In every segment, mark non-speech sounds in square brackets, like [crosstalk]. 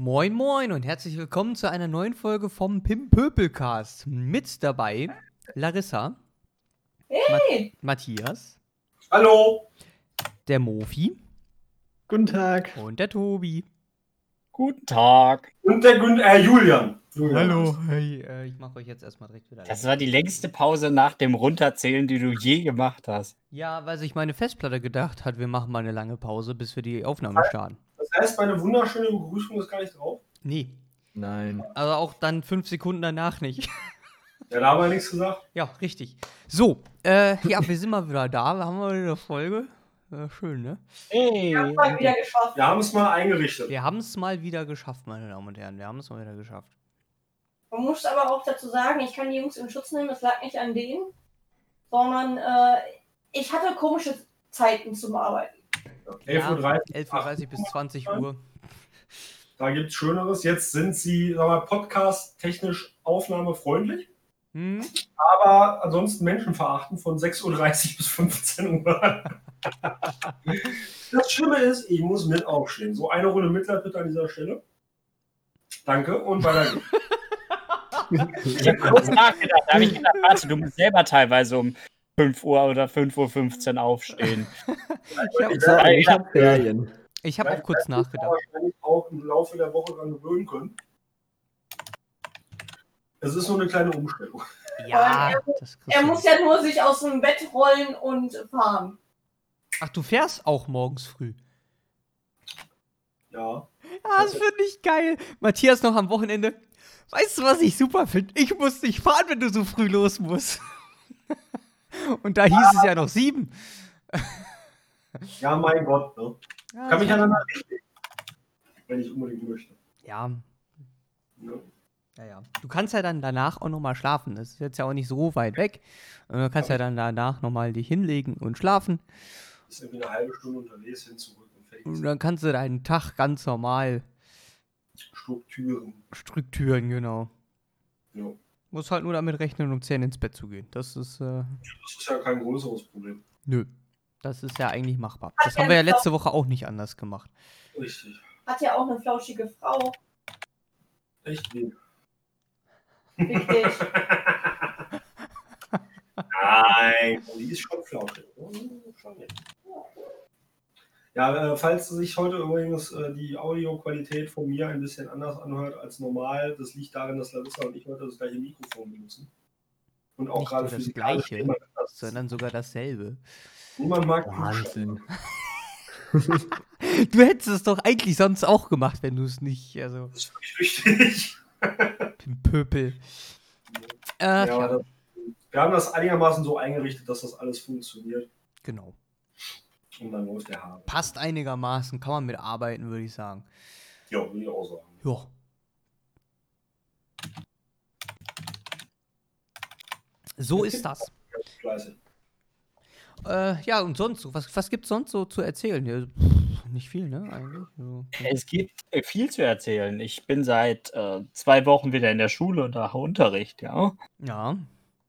Moin Moin und herzlich willkommen zu einer neuen Folge vom Pim Pöpelcast. Mit dabei Larissa, Hey! Ma Matthias, Hallo! der Mofi Guten Tag. und der Tobi. Guten Tag. Und der Gün äh, Julian. Julian. hey, äh, ich mache euch jetzt erstmal direkt wieder. Das war die längste Pause nach dem Runterzählen, die du je gemacht hast. Ja, weil sich meine Festplatte gedacht hat, wir machen mal eine lange Pause, bis wir die Aufnahme starten. Das heißt, meine wunderschöne Begrüßung ist gar nicht drauf. Nee, Nein. also auch dann fünf Sekunden danach nicht. Ja, da haben wir nichts gesagt. ja, richtig. So, äh, ja, wir sind mal wieder da. Wir haben mal wieder eine Folge. Ja, schön, ne? Hey. Wir haben mal wieder geschafft. Wir haben es mal eingerichtet. Wir haben es mal wieder geschafft, meine Damen und Herren. Wir haben es mal wieder geschafft. Man muss aber auch dazu sagen, ich kann die Jungs in Schutz nehmen, es lag nicht an denen, sondern äh, ich hatte komische Zeiten zum Arbeiten. 11.30 Uhr. 11.30 Uhr bis 20 Uhr. Da gibt es Schöneres. Jetzt sind sie sag mal, podcast-technisch aufnahmefreundlich, Hm? aber ansonsten menschenverachtend von 6.30 Uhr bis 15 Uhr. [laughs] das Schlimme ist, ich muss mit aufstehen. So eine Runde Mitleid bitte an dieser Stelle. Danke und weiter geht's. Ich habe kurz nachgedacht. Da habe ich gedacht, warte, du musst selber teilweise um 5 Uhr oder 5.15 Uhr aufstehen. [laughs] Ich habe Ich So, ich ja. hab Ferien. ich hab auch kurz nachgedacht. wahrscheinlich auch im Laufe der Woche dran gewöhnen können. Es ist nur eine kleine Umstellung. Ja, das Er du muss ja nur sich aus dem Bett rollen und fahren. Ach, du fährst auch morgens früh. Ja. Ja, das finde ich geil. Matthias noch am Wochenende. Weißt du, was ich super finde? Ich muss nicht fahren, wenn du so früh los musst. [laughs] Und da hieß es ja noch sieben. Ja, mein Gott. Ne? Ja, Kann mich an einer wenn ich unbedingt möchte. ja, Ne? ja, ja. Du kannst ja dann danach auch nochmal schlafen. Das ist jetzt ja auch nicht so weit weg. Und du kannst ja dann danach nochmal dich hinlegen und schlafen. Ist irgendwie eine halbe Stunde unterwegs hin zurück und fertig. Und dann kannst du deinen Tag ganz normal Strukturen. strukturieren, genau. Ja. Muss halt nur damit rechnen, um 10 ins Bett zu gehen. Das ist, äh, Das ist ja kein größeres Problem. nö. Das ist ja eigentlich machbar. Hat Das haben wir ja letzte Woche auch nicht anders gemacht. Richtig. Hat ja auch eine flauschige Frau. Echt. Richtig. Nein, die ist schon flauschig. Ja, äh, falls sich heute übrigens äh, die Audioqualität von mir ein bisschen anders anhört als normal, das liegt darin, dass Larissa und ich heute das gleiche Mikrofon benutzen. Und auch Nicht gerade nur das Gleiche. Sondern sogar dasselbe. Niemand mag Wahnsinn. [laughs] Du hättest es doch eigentlich sonst auch gemacht, wenn du es nicht, also, Das ist wirklich wichtig. [laughs] Pöpel. Äh, Ja, ja, das, wir haben das einigermaßen so eingerichtet, dass das alles funktioniert. genau. Und dann läuft der Hase. Passt einigermaßen, kann man mitarbeiten, würde ich sagen. Ja, will ich auch sagen. Ja. So ist das. [laughs] Fleißig. Äh, ja, und sonst, so, was, was gibt es sonst so zu erzählen? Ja, pff, nicht viel, ne? Eigentlich. Also, Es gibt äh, viel zu erzählen. Ich bin seit äh, zwei Wochen wieder in der Schule und habe Unterricht, ja. ja.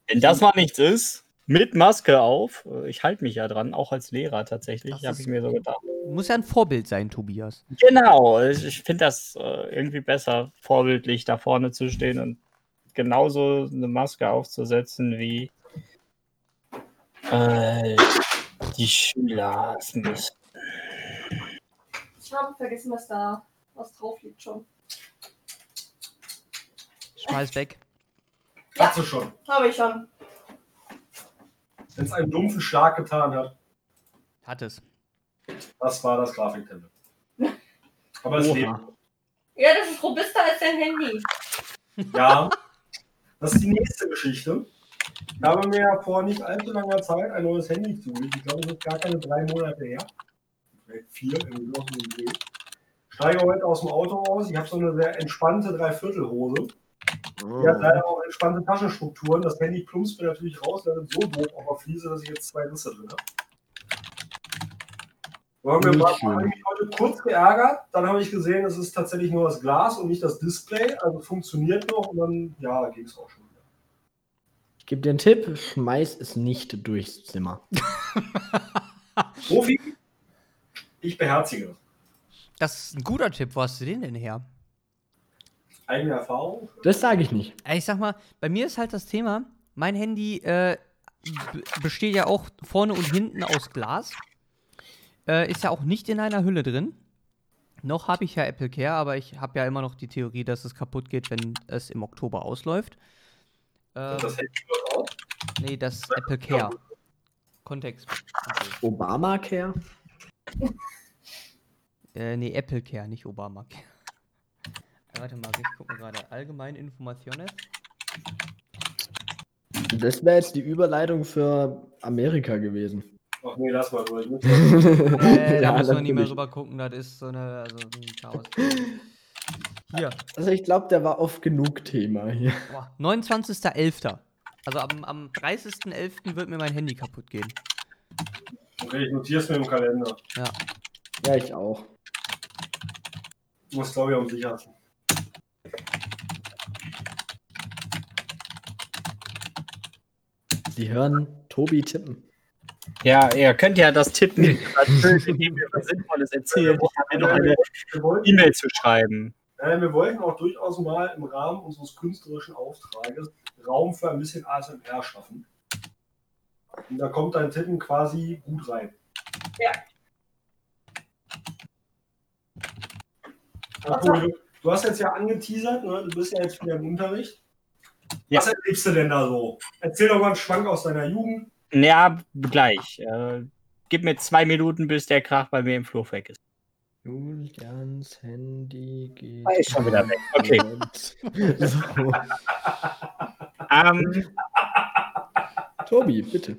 Wenn das mal nichts ist, mit Maske auf. äh, Ich halte mich ja dran, auch als Lehrer tatsächlich, habe ich mir so gedacht. Muss ja ein Vorbild sein, Tobias. Genau, ich, ich finde das äh, irgendwie besser, vorbildlich da vorne zu stehen und genauso eine Maske aufzusetzen wie äh, die Schüler. Ich habe vergessen, was da was drauf liegt schon. Schmeiß weg. Hat sie schon. Habe ich schon. Wenn es einen dumpfen Schlag getan hat, Hat es. das war das Grafiktablet. Aber es lebt. Ja, das ist robuster als dein Handy. Ja, das ist die nächste Geschichte. Ich habe mir vor nicht allzu langer Zeit ein neues Handy zugelegt. Ich glaube, es ist gar keine drei Monate her. Vielleicht vier, irgendwie so Dreh. Steige heute aus dem Auto aus. Ich habe so eine sehr entspannte Dreiviertelhose. Die hat leider auch entspannte Taschenstrukturen. Das Handy plumpst mir natürlich raus, landet so doof auf der Fliese, dass ich jetzt zwei Risse drin habe. Haben wir mal habe ich mich heute kurz geärgert. Dann habe ich gesehen, es ist tatsächlich nur das Glas und nicht das Display. Also funktioniert noch und dann, ja, ging es auch schon gebe dir einen Tipp, schmeiß es nicht durchs Zimmer. Profi, ich beherzige. Das ist ein guter Tipp. Wo hast du den denn her? Eigene Erfahrung? Das sage ich nicht. Ey, Ich sag mal, bei mir ist halt das Thema, mein Handy äh, besteht ja auch vorne und hinten aus Glas. Äh, ist ja auch nicht in einer Hülle drin. Noch habe ich ja Apple Care, aber ich habe ja immer noch die Theorie, dass es kaputt geht, wenn es im Oktober ausläuft. Ähm, Das Handy nee, das Apple Care. Kontext. Okay. Obamacare? Äh, nee, Apple Care, nicht Obamacare. Äh, Warte mal, ich gucke mal gerade. Allgemeine Informationen. Das wäre jetzt die Überleitung für Amerika gewesen. Ach nee, lass mal durch. Äh, da Ja, muss man nicht mehr rüber gucken, das ist so eine, also ein Chaos. [laughs] Hier, Also ich glaube, der war oft genug Thema hier. boah, 29.11. Also am, am 30.11. wird mir mein Handy kaputt gehen. Okay, ich notiere es mir im Kalender. Ja. Ja, ich auch. Ich muss, glaube ich, um sicher sein. Sie hören Tobi tippen. Ja, ihr könnt ja das tippen, [laughs] natürlich, indem ihr was Sinnvolles erzählt. Ich habe mir noch eine Wir E-Mail zu schreiben. Äh, wir wollten auch durchaus mal im Rahmen unseres künstlerischen Auftrages Raum für ein bisschen ASMR schaffen. Und da kommt dein Tippen quasi gut rein. Ja. Tobi, du, du hast jetzt ja angeteasert, ne? du bist ja jetzt wieder im Unterricht. Ja. Was erlebst du denn da so? Erzähl doch mal einen Schwank aus deiner Jugend. Ja, gleich. Äh, gib mir zwei Minuten, bis der Krach bei mir im Flur weg ist. Julians Handy geht. Ah, ist schon wieder weg. Okay. [laughs] so. Ähm, Tobi, bitte.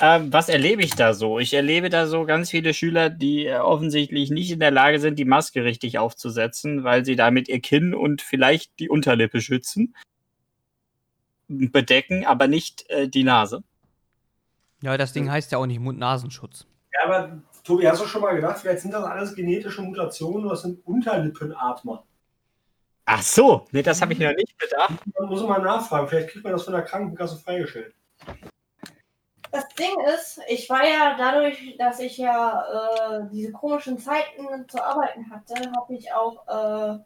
ähm, was erlebe ich da so? Ich erlebe da so ganz viele Schüler, die äh, offensichtlich nicht in der Lage sind, die Maske richtig aufzusetzen, weil sie damit ihr Kinn und vielleicht die Unterlippe schützen. Bedecken, aber nicht äh, die Nase. Ja, das Ding heißt ja auch nicht Mund-Nasenschutz. Ja, aber Tobi, hast du schon mal gedacht, vielleicht sind das alles genetische Mutationen oder sind Unterlippenatmer? Ach so, nee, das habe ich noch nicht bedacht. Man muss mal nachfragen, vielleicht kriegt man das von der Krankenkasse freigestellt. Das Ding ist, ich war ja dadurch, dass ich ja äh, diese komischen Zeiten zu arbeiten hatte, habe ich auch äh,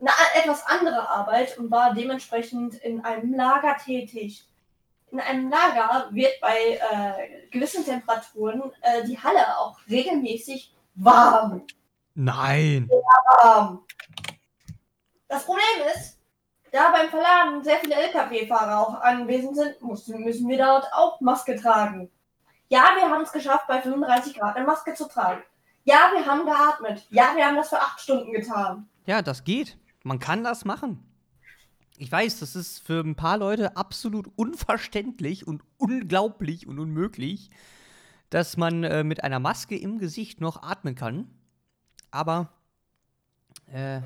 eine etwas andere Arbeit und war dementsprechend in einem Lager tätig. In einem Lager wird bei äh, gewissen Temperaturen äh, die Halle auch regelmäßig warm. Nein! Ähm, das Problem ist, da beim Verladen sehr viele Lkw-Fahrer auch anwesend sind, mussten, müssen wir dort auch Maske tragen. Ja, wir haben es geschafft, bei 35 Grad eine Maske zu tragen. Ja, wir haben geatmet. Ja, wir haben das für acht Stunden getan. Ja, das geht. Man kann das machen. Ich weiß, das ist für ein paar Leute absolut unverständlich und unglaublich und unmöglich, dass man äh, mit einer Maske im Gesicht noch atmen kann. Aber, äh,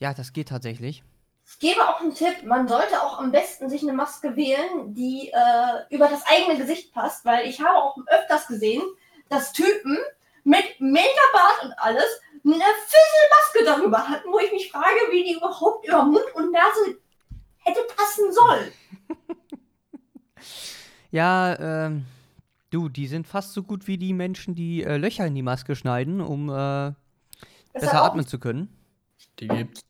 ja, das geht tatsächlich. Ich gebe auch einen Tipp, man sollte auch am besten sich eine Maske wählen, die äh, über das eigene Gesicht passt, weil ich habe auch öfters gesehen, dass Typen mit Megabart und alles eine Fisselmaske darüber hatten, wo ich mich frage, wie die überhaupt über Mund und Nase hätte passen sollen. [laughs] Ja, ähm, du, die sind fast so gut wie die Menschen, die äh, Löcher in die Maske schneiden, um äh, besser atmen zu können. Die gibt's.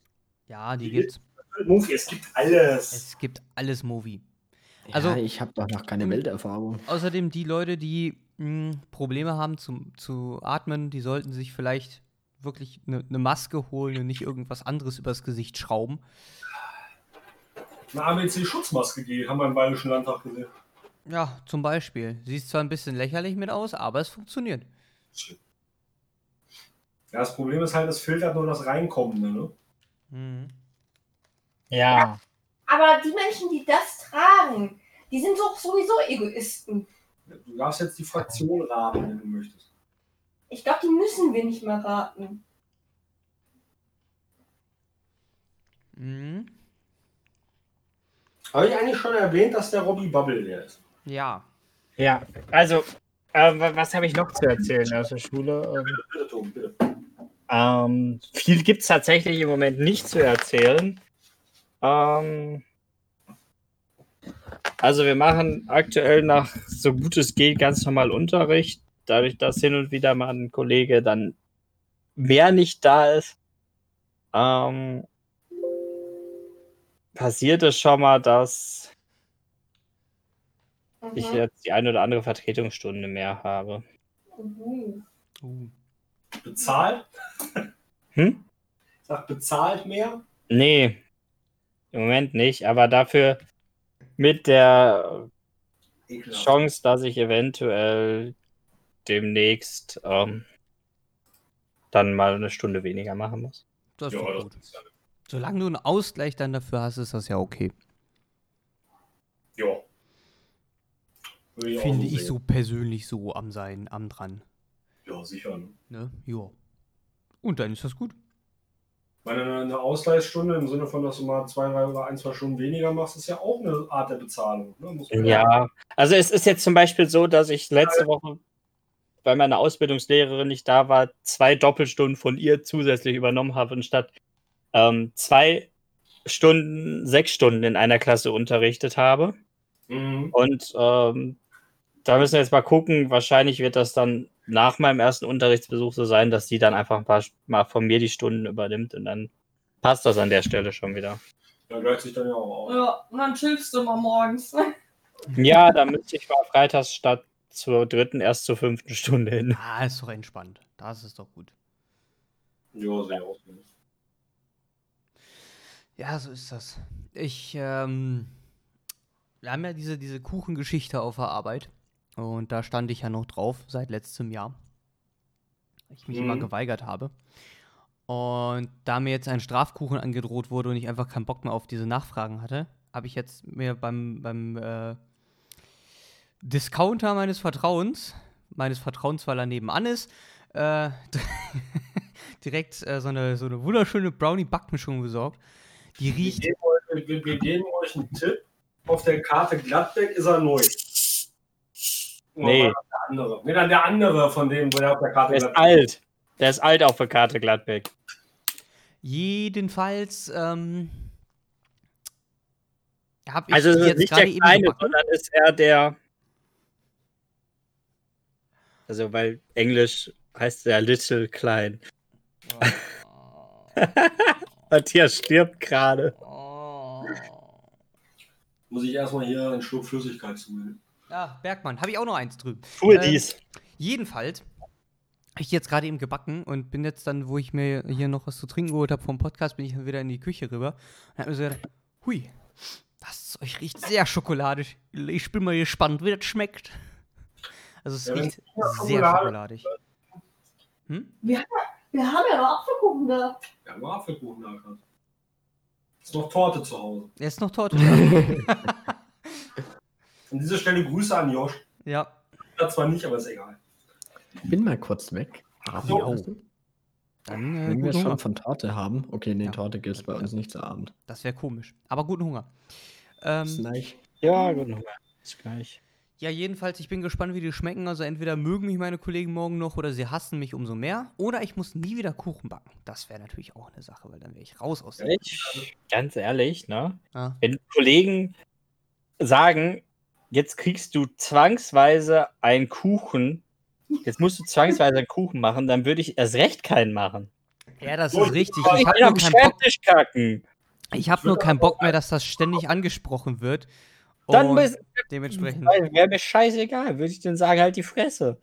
Ja, die Die gibt's. Mufi, es gibt alles. Es gibt alles Movi. Also, ja, ich habe doch noch keine. Welterfahrung. Außerdem die Leute, die mh, Probleme haben zum, zu atmen, die sollten sich vielleicht wirklich eine ne Maske holen und nicht irgendwas anderes übers Gesicht schrauben. Eine ABC-Schutzmaske geht, haben wir im Bayerischen Landtag gesehen. Ja, zum Beispiel. Sieht zwar ein bisschen lächerlich mit aus, aber es funktioniert. Ja, das Problem ist halt, es filtert nur das Reinkommende. Ne? Mhm. Ja. Aber die Menschen, die das tragen, die sind doch sowieso Egoisten. Du darfst jetzt die Fraktion raten, wenn du möchtest. Ich glaube, die müssen wir nicht mehr raten. Mhm. Habe ich eigentlich schon erwähnt, dass der Robbie Bubble der ist? Ja. Ja, also, äh, wa- was habe ich noch zu erzählen aus der Schule? Ähm, Bitte, bitte, Tom, bitte. Ähm, viel gibt es tatsächlich im Moment nicht zu erzählen. Ähm, also wir machen aktuell nach so gut es geht ganz normal Unterricht. Dadurch, dass hin und wieder mal ein Kollege dann mehr nicht da ist, ähm, passiert es schon mal, dass ich Mhm. jetzt die eine oder andere Vertretungsstunde mehr habe. Mhm. Uh. Bezahlt? Hm? Sag bezahlt mehr? Nee, im Moment nicht, aber dafür mit der. Chance, dass ich eventuell demnächst ähm, dann mal eine Stunde weniger machen muss. Das ist Ja, das gut. ist. Solange du einen Ausgleich dann dafür hast, ist das ja okay. Ja. Ich Finde so ich sehen. so persönlich so am sein, am dran. Ja, sicher. Ne? Ne? Ja. Und dann ist das gut. Meine, eine Ausgleichsstunde im Sinne von, dass du mal zwei, drei oder ein, zwei Stunden weniger machst, ist ja auch eine Art der Bezahlung. Ne? Muss man Ja, also es ist jetzt zum Beispiel so, dass ich letzte Woche, weil meine Ausbildungslehrerin nicht da war, zwei Doppelstunden von ihr zusätzlich übernommen habe und statt ähm, zwei Stunden, sechs Stunden in einer Klasse unterrichtet habe. Mhm. Und ähm, da müssen wir jetzt mal gucken. Wahrscheinlich wird das dann nach meinem ersten Unterrichtsbesuch so sein, dass sie dann einfach ein paar Mal von mir die Stunden übernimmt und dann passt das an der Stelle schon wieder. Ja, gleicht sich dann ja auch aus. Ja, und dann chillst du mal morgens. Ja, da müsste ich mal freitags statt zur dritten erst zur fünften Stunde hin. Ah, ist doch entspannt. Das ist doch gut. Ja, sehr aus. Ja, so ist das. Ich, ähm, wir haben ja diese, diese Kuchengeschichte auf der Arbeit. Und da stand ich ja noch drauf seit letztem Jahr. Ich mich Mhm. immer geweigert habe. Und da mir jetzt ein Strafkuchen angedroht wurde und ich einfach keinen Bock mehr auf diese Nachfragen hatte, habe ich jetzt mir beim, beim äh, Discounter meines Vertrauens, meines Vertrauens, weil er nebenan ist, äh, [laughs] direkt äh, so, eine, so eine wunderschöne Brownie-Backmischung besorgt. Die Wir riecht. geben, euch, wir, wir geben euch einen Tipp. Auf der Karte Gladbeck ist er neu. Nee. Der andere. Nee, dann der andere von dem, wo der auf der Karte Der ist alt. Der ist alt auf der Karte Gladbeck. Jedenfalls ähm, habe ich Also es ist jetzt nicht der kleine, sondern ist er der. Also weil Englisch heißt er Little Klein. [laughs] Matthias stirbt gerade. Oh. Muss ich erstmal hier einen Schluck Flüssigkeit zunehmen. Ja, Bergmann, habe ich auch noch eins drüben. Cool Ähm, dies. Jedenfalls habe ich jetzt gerade eben gebacken und bin jetzt dann, wo ich mir hier noch was zu trinken geholt habe vom Podcast, bin ich dann wieder in die Küche rüber und habe mir so gedacht, hui, das Zeug riecht sehr schokoladig. Ich bin mal gespannt, wie das schmeckt. Also es Ja, riecht sehr schokoladig. Hm? Wir haben ja noch Apfelkuchen da. Wir haben Apfelkuchen da gehabt. Ist noch Torte zu Hause. Er ist noch Torte. [laughs] An dieser Stelle Grüße an Josh. ja. Ja, zwar nicht, aber ist egal. Bin mal kurz weg. So. Abendessen. Dann äh, Wenn wir guten Hunger. schon von Torte haben. Okay, nee, Ja. Torte gibt es bei uns nicht zu Abend. Das wäre komisch. Aber guten Hunger. Bis Ähm, gleich. Ja, gut. Bis gleich. Ja, jedenfalls, ich bin gespannt, wie die schmecken. Also entweder mögen mich meine Kollegen morgen noch oder sie hassen mich umso mehr. Oder ich muss nie wieder Kuchen backen. Das wäre natürlich auch eine Sache, weil dann wäre ich raus aus dem. Ich, ganz ehrlich, ne? Ja. Wenn Kollegen sagen, jetzt kriegst du zwangsweise einen Kuchen, jetzt musst du zwangsweise einen Kuchen machen, dann würde ich erst recht keinen machen. Ja, das ist richtig. ich habe will nur, am keinen Bock, Schreibtisch kacken. ich hab nur keinen Bock mehr, dass das ständig angesprochen wird. Dann Und bist, dementsprechend. wäre mir scheißegal, würde ich denn sagen, halt die Fresse.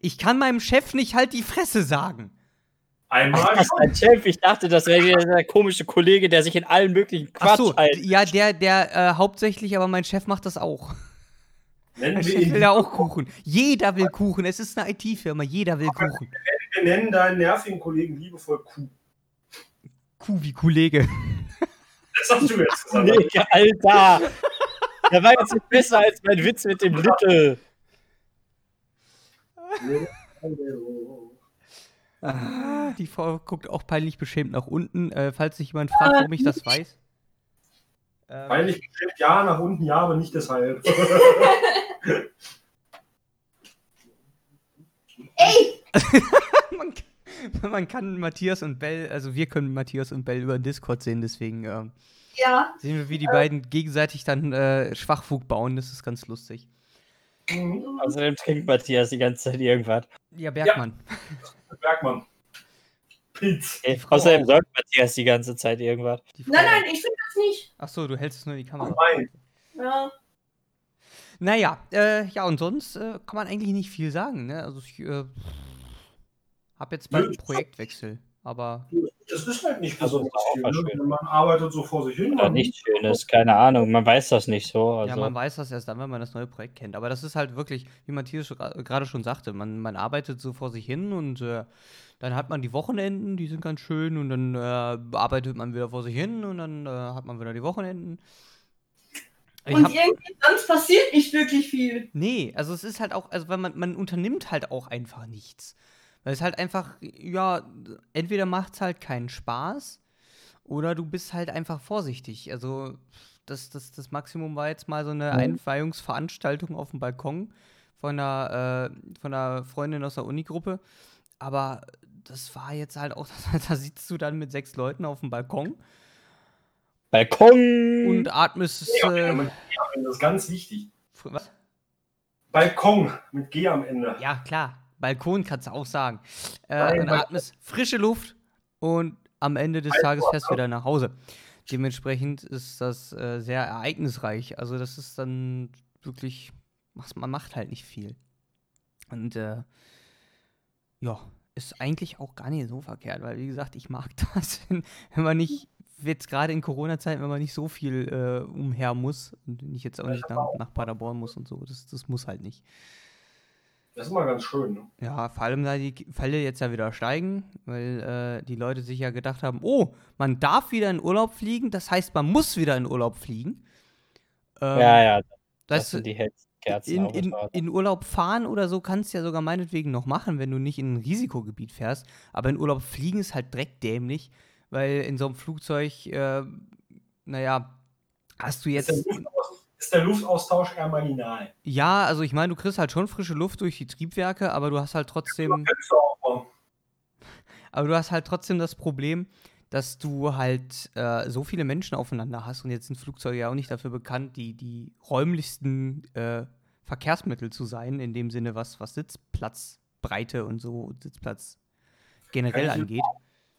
Ich kann meinem Chef nicht halt die Fresse sagen. Einmal Das ist ein Chef, ich dachte, das wäre der komische Kollege, der sich in allen möglichen Ach Quatsch so, ein. ja, der, der äh, hauptsächlich, aber mein Chef macht das auch. Mein Chef ihn, will ja auch Kuchen. Jeder will Kuchen. Es ist eine IT-Firma. Jeder will Kuchen. wir nennen deinen nervigen Kollegen liebevoll Kuh. Kuh wie Kollege. Das hast du jetzt [laughs] gesagt. Nee, Alter! Der war jetzt nicht besser als mein Witz mit dem Little. Ah, die Frau guckt auch peinlich beschämt nach unten. Äh, falls sich jemand fragt, warum ich das weiß. Ähm, Peinlich bestimmt ja, nach unten ja, aber nicht deshalb. [laughs] Ey, [laughs] man, kann- man kann Matthias und Bell, also wir können Matthias und Bell über den Discord sehen, deswegen ähm, ja. sehen wir, wie die beiden gegenseitig dann äh, Schwachfug bauen. Das ist ganz lustig. Außerdem trinkt Matthias die ganze Zeit irgendwas. Ja, Bergmann. Bergmann. Pilz. Ey, Frau außerdem säuft Matthias die ganze Zeit irgendwas. Nein, nein, ich finde das nicht. Ach so, du hältst es nur in die Kamera. Nein. Ja. Naja, äh, ja, und sonst äh, kann man eigentlich nicht viel sagen, ne? Also ich äh, habe jetzt bald einen Projektwechsel, aber Das ist halt nicht Also, besonders auch viel. Ne? schön. Man arbeitet so vor sich hin. Oder nichts Schönes, keine Ahnung. Man weiß das nicht so. Also. ja, man weiß das erst dann, wenn man das neue Projekt kennt. Aber das ist halt wirklich, wie Matthias gerade schon sagte, man, man arbeitet so vor sich hin und äh, dann hat man die Wochenenden, die sind ganz schön und dann äh, arbeitet man wieder vor sich hin und dann äh, hat man wieder die Wochenenden. Ich Und hab, irgendwie sonst passiert nicht wirklich viel. Nee, also es ist halt auch, also weil man, man unternimmt halt auch einfach nichts. Weil es halt einfach, ja, entweder macht es halt keinen Spaß oder du bist halt einfach vorsichtig. Also das, das, das Maximum war jetzt mal so eine Einweihungsveranstaltung auf dem Balkon von einer, äh, von einer Freundin aus der Unigruppe. Aber das war jetzt halt auch, [laughs] da sitzt du dann mit sechs Leuten auf dem Balkon Balkon! und atmest. Ja, Äh, mit G am Ende, Das ist ganz wichtig. was? Balkon mit G am Ende. Ja, klar. Balkon kannst du auch sagen. Äh, Balkon. atmest frische Luft und am Ende des Tages fährst du wieder nach Hause. Dementsprechend ist das äh, sehr ereignisreich. Also das ist dann wirklich, man macht halt nicht viel. Und äh, ja, ist eigentlich auch gar nicht so verkehrt, weil wie gesagt, ich mag [laughs] das, wenn, wenn man nicht, jetzt gerade in Corona-Zeiten, wenn man nicht so viel äh, umher muss und nicht jetzt auch nicht nach, nach Paderborn muss und so. Das, das muss halt nicht. Das ist mal ganz schön. Ne? Ja, vor allem, da die Fälle jetzt ja wieder steigen, weil äh, die Leute sich ja gedacht haben, oh, man darf wieder in Urlaub fliegen, das heißt, man muss wieder in Urlaub fliegen. Ähm, ja, ja, das das sind die Kerzen. in, in, in Urlaub fahren oder so kannst du ja sogar meinetwegen noch machen, wenn du nicht in ein Risikogebiet fährst. Aber in Urlaub fliegen ist halt direkt dämlich, weil in so einem Flugzeug, äh, naja, hast du jetzt. Ist der Luftaustausch eher marginal. Ja, also ich meine, du kriegst halt schon frische Luft durch die Triebwerke, aber du hast halt trotzdem. Aber du hast halt trotzdem das Problem, dass du halt äh, so viele Menschen aufeinander hast und jetzt sind Flugzeuge ja auch nicht dafür bekannt, die, die räumlichsten äh, Verkehrsmittel zu sein, in dem Sinne, was, was Sitzplatzbreite und so Sitzplatz generell angeht.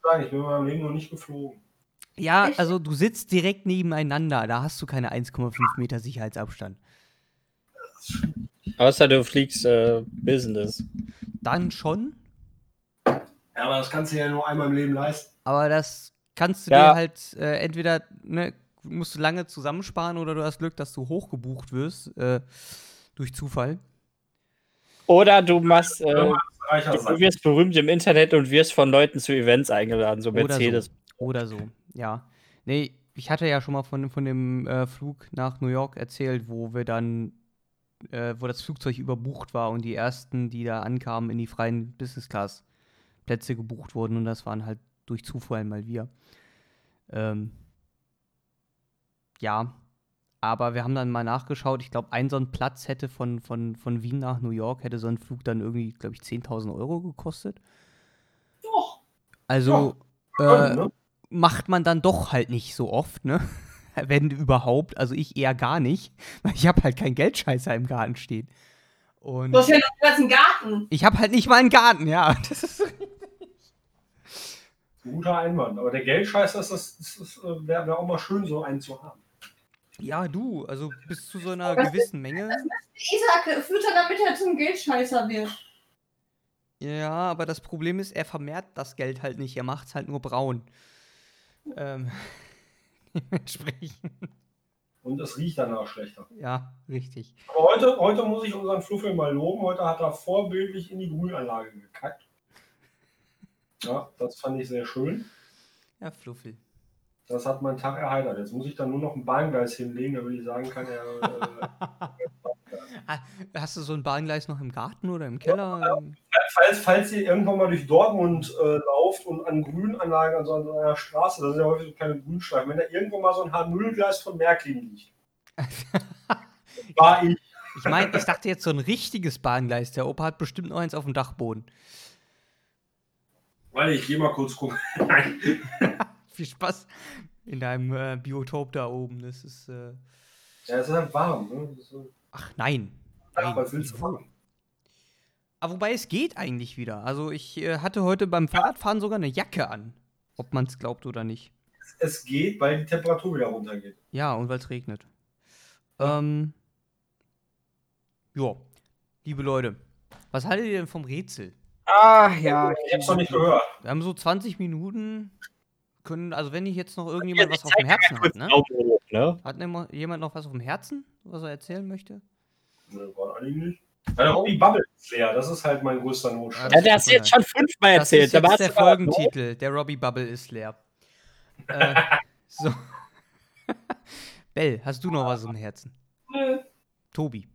Nein, ich bin in meinem Leben noch nicht geflogen. Ja, Echt? also du sitzt direkt nebeneinander, da hast du keine 1,5 Meter Sicherheitsabstand. Außer du fliegst äh, Business. Dann schon, Ja, aber das kannst du ja nur einmal im Leben leisten. aber das kannst du Ja. dir halt äh, entweder, ne, musst du lange zusammensparen oder du hast Glück, dass du hochgebucht wirst äh, durch Zufall. Oder du machst, äh, du wirst berühmt im Internet und wirst von Leuten zu Events eingeladen, so Oder Mercedes. so. Oder so, ja. Nee, ich hatte ja schon mal von, von dem äh, Flug nach New York erzählt, wo wir dann, äh, wo das Flugzeug überbucht war und die ersten, die da ankamen, in die freien Business Class Plätze gebucht wurden und das waren halt durch Zufall mal wir. Ähm, ja, aber wir haben dann mal nachgeschaut. Ich glaube, ein so ein Platz hätte von, von, von Wien nach New York, hätte so ein Flug dann irgendwie, glaube ich, 10.000 Euro gekostet. Doch. Also, Ja, äh, ne? Macht man dann doch halt nicht so oft, ne? [laughs] Wenn überhaupt. Also ich eher gar nicht, weil ich habe halt keinen Geldscheißer im Garten stehen. Und Du hast ja noch einen Garten. ich habe halt nicht mal einen Garten, ja. [laughs] Das ist, guter Einwand. Aber der Geldscheißer ist das, das, das äh, wäre wär auch mal schön, so einen zu haben. ja, du, also bis zu so einer Was gewissen Menge. Isaac füttert, damit er zum Geldscheißer wird. Ja, aber das Problem ist, er vermehrt das Geld halt nicht, er macht es halt nur braun. Ähm, [laughs] dementsprechend, Und es riecht danach schlechter. ja, richtig. Aber heute, heute muss ich unseren Fluffel mal loben. Heute hat er vorbildlich in die Grünanlage gekackt. Ja, das fand ich sehr schön. Ja, Fluffel. Das hat meinen Tag erheitert. Jetzt muss ich dann nur noch ein Bahngleis hinlegen, damit ich sagen kann, er, äh, [laughs] Hast du so ein Bahngleis noch im Garten oder im Keller? falls, falls ihr irgendwann mal durch Dortmund äh, lauft und an Grünanlagen, also an so einer Straße, das sind ja häufig so kleine Grünstreifen, wenn da irgendwo mal so ein H0-Gleis von Märklin liegt, [laughs] war ich. Ich meine, ich dachte jetzt so ein richtiges Bahngleis. Der Opa hat bestimmt noch eins auf dem Dachboden. Weil ich geh mal kurz gucken. [laughs] Nein. Viel Spaß in deinem äh, Biotop da oben. Das ist. Äh Ja, es ist halt warm. Ne? Ist so- ach nein. Ja, was willst du? Aber wobei es geht eigentlich wieder. Also ich äh, hatte heute beim Fahrradfahren sogar eine Jacke an. Ob man es glaubt oder nicht. Es geht, weil die Temperatur wieder runtergeht. Ja, und weil es regnet. Ähm. Ja. Liebe Leute, was haltet ihr denn vom Rätsel? Ah, ja. Ich hab's noch nicht gehört. Wir haben so 20 Minuten. Können, also wenn nicht jetzt noch irgendjemand was auf dem Herzen hat, ne? ne? Hat jemand noch was auf dem Herzen, was er erzählen möchte? Ne, war eigentlich nicht. Ja, der Robbie Bubble ist leer, das ist halt mein größter Notstand. Ja, der hat jetzt schon fünfmal Das erzählt. ist Da jetzt war's der Folgentitel. Der Robbie Bubble ist leer. [laughs] äh, so. [laughs] Bell, hast du noch was im Herzen? Nö. Tobi.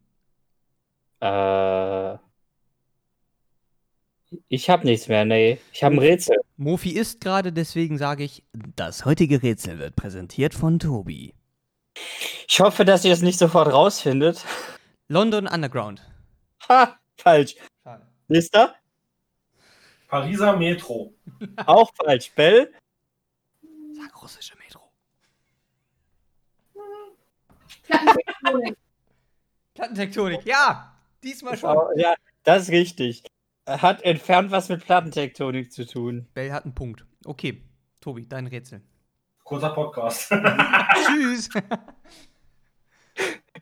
Äh, ich habe nichts mehr, nee. Ich habe ein Rätsel. Mofi ist gerade, deswegen sage ich, das heutige Rätsel wird präsentiert von Tobi. Ich hoffe, dass ihr es nicht sofort rausfindet. London Underground. Ha, falsch. Schade. Nächster? Pariser Metro. [laughs] Auch falsch. Bell? Sag russische Metro. Plattentektonik. Plattentektonik, ja! Diesmal schon. Ja, das ist richtig. Hat entfernt was mit Plattentektonik zu tun. Bell hat einen Punkt. Okay, Tobi, dein Rätsel. Kurzer Podcast. [laughs] [laughs] Tschüss.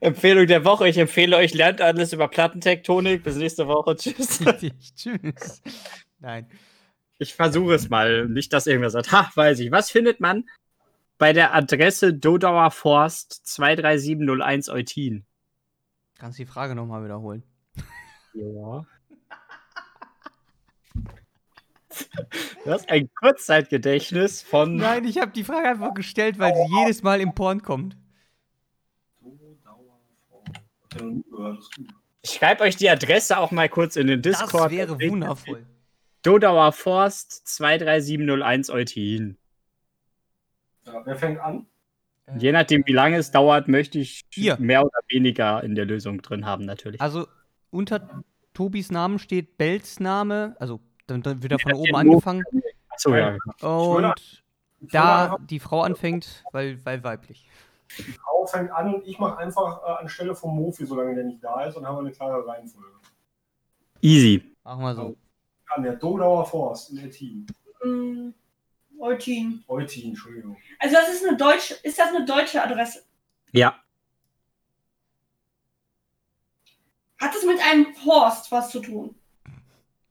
Empfehlung der Woche. Ich empfehle euch, lernt alles über Plattentektonik. Bis nächste Woche. Tschüss. [laughs] Tschüss. Nein. Ich versuche es mal. Nicht, dass irgendwer sagt, ha, weiß ich. Was findet man bei der Adresse Dodauer Forst 23701 Eutin? Kannst die Frage nochmal wiederholen. Ja. Du hast ein Kurzzeitgedächtnis von. Nein, ich habe die Frage einfach gestellt, weil sie jedes Mal im Porn kommt. Ich schreibe euch die Adresse auch mal kurz in den Das Discord. wäre wundervoll. Dodauer Forst 23701 Eutin. Ja, wer fängt an? Je nachdem, wie lange es dauert, möchte ich Ihr. mehr oder weniger in der Lösung drin haben, natürlich. Also unter Tobis Namen steht Bells Name, also dann, dann wird er von oben angefangen. Achso, ja. Und da die Frau anfängt, weil, weil weiblich. Die Frau fängt an und ich mache einfach äh, anstelle vom Mofi, solange der nicht da ist, und haben wir eine klare Reihenfolge. Easy. Machen wir so. An der Dodauer Forst in Ettin. Hm, Eutin. Eutin, Entschuldigung. Also das ist eine deutsche, ist das eine deutsche Adresse? Ja. Hat es mit einem Forst was zu tun?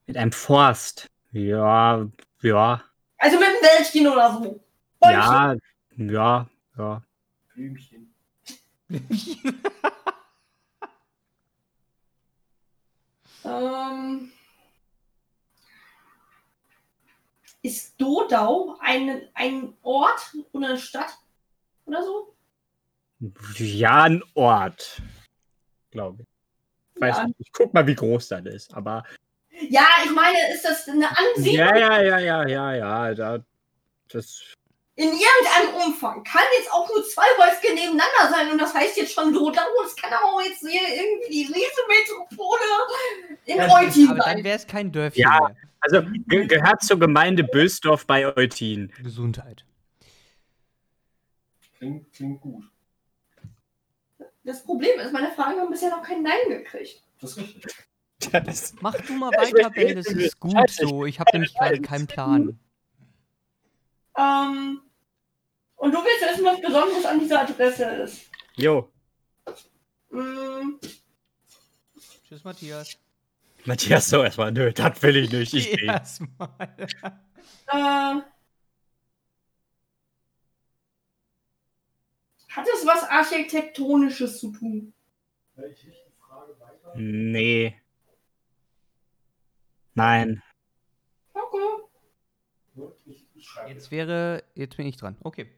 Mit einem Forst. Ja, ja, Also mit einem Wäldchen oder so? Bäumchen? ja, ja, ja. Blümchen. [laughs] Ähm, ist Dodau ein, ein Ort oder eine Stadt oder so? Ja, ein Ort. Glaube ich. Weiß Ja. nicht. Ich guck mal, wie groß das ist. Aber. Ja, ich meine, ist das eine Ansiedlung Ja, ja, ja, ja, ja, ja. Da, das, in irgendeinem Umfang? Kann jetzt auch nur zwei Häuschen nebeneinander sein und das heißt jetzt schon Dodau. Es kann aber auch jetzt hier irgendwie die Riesenmetropole in Ja, Eutin Aber dann sein. wäre es kein Dörfchen Ja. mehr. also ge gehört zur Gemeinde Bösdorf bei Eutin. Gesundheit. Klingt, klingt gut. Das Problem ist, meine Fragen haben bisher noch kein Nein gekriegt. Das ist richtig. Das, Mach du mal weiter, Bell, das ist gut Scheiße, so. Ich habe nämlich gerade keinen Plan. Ähm, und du willst wissen, was Besonderes an dieser Adresse ist. jo, Mm, Tschüss, Matthias. Matthias, so erstmal. Nö, das will ich nicht. Ich [laughs] gehe. Erstmal. äh, hat es was Architektonisches zu tun? Die Frage weiter. Nee. Nein. Okay. Jetzt wäre, jetzt bin ich dran. Okay.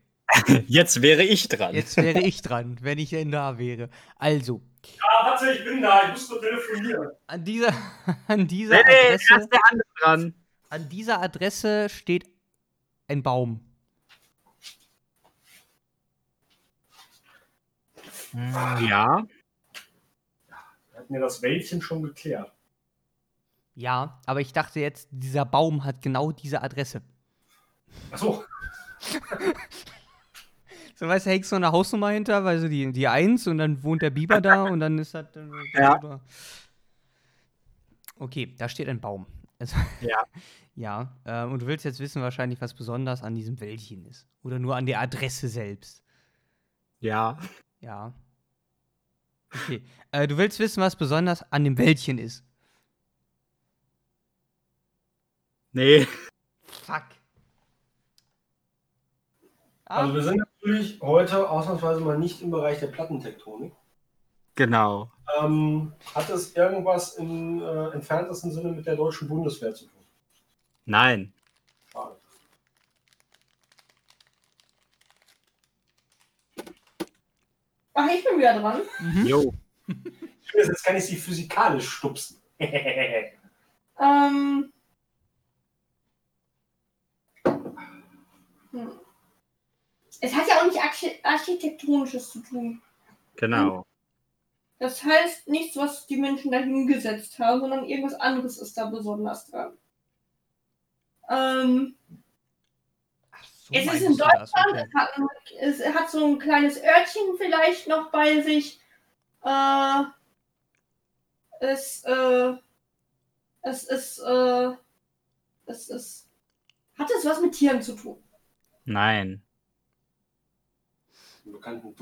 Jetzt wäre ich dran. Jetzt wäre ich dran, wenn ich denn da wäre. Also, Ah, warte, ich bin da. Ich muss nur telefonieren. an dieser, [laughs] an dieser Nee, nee, Adresse, erst der andere dran. an dieser Adresse steht ein Baum. Ja. Wir hatten ja das Wäldchen schon geklärt. Ja, aber ich dachte jetzt, dieser Baum hat genau diese Adresse. Achso, [laughs] So, weißt du, hängst so eine Hausnummer hinter, weil so die, die Eins und dann wohnt der Biber da und dann ist das. Dann, Ja. Okay, da steht ein Baum. Also, Ja. [laughs] ja, äh, und du willst jetzt wissen wahrscheinlich, was besonders an diesem Wäldchen ist. Oder nur an der Adresse selbst. Ja. Ja. Okay. Äh, du willst wissen, was besonders an dem Wäldchen ist. Nee. Fuck. Also wir sind natürlich heute ausnahmsweise mal nicht im Bereich der Plattentektonik. Genau. Ähm, hat es irgendwas im äh, entferntesten Sinne mit der deutschen Bundeswehr zu tun? Nein. Schade. Ach, ich bin wieder dran. Mhm. Jo. Jetzt kann ich sie physikalisch stupsen. [laughs] Ähm. Es hat ja auch nicht Archi Architektonisches zu tun. Genau. Das heißt nichts, was die Menschen da hingesetzt haben, sondern irgendwas anderes ist da besonders dran. Ähm, so es ist in Deutschland, okay. es, hat ein, es hat so ein kleines Örtchen vielleicht noch bei sich. Äh, es, äh, es ist, äh, es ist, hat es was mit Tieren zu tun? Nein.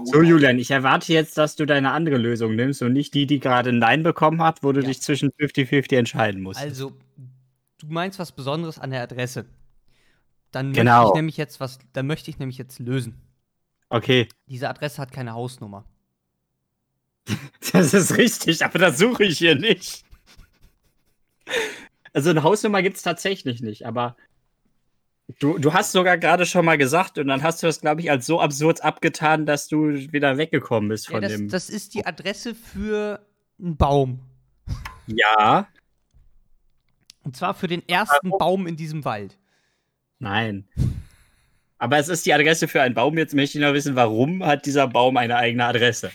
So. Julian, ich erwarte jetzt, dass du deine andere Lösung nimmst und nicht die, die gerade Nein bekommen hat, wo du Ja. dich zwischen 50-50 entscheiden musst. Also, du meinst was Besonderes an der Adresse. Dann Genau. möchte ich nämlich jetzt was, dann möchte ich nämlich jetzt lösen. Okay, Diese Adresse hat keine Hausnummer. [laughs] das ist richtig, aber das suche ich hier nicht. Also eine Hausnummer gibt es tatsächlich nicht, aber du, du hast sogar gerade schon mal gesagt und dann hast du das, glaube ich, als so absurd abgetan, dass du wieder weggekommen bist Ja, von das, dem. das ist die Adresse für einen Baum. ja, Und zwar für den ersten Baum in diesem Wald. nein. Aber es ist die Adresse für einen Baum. Jetzt möchte ich noch wissen, warum hat dieser Baum eine eigene Adresse?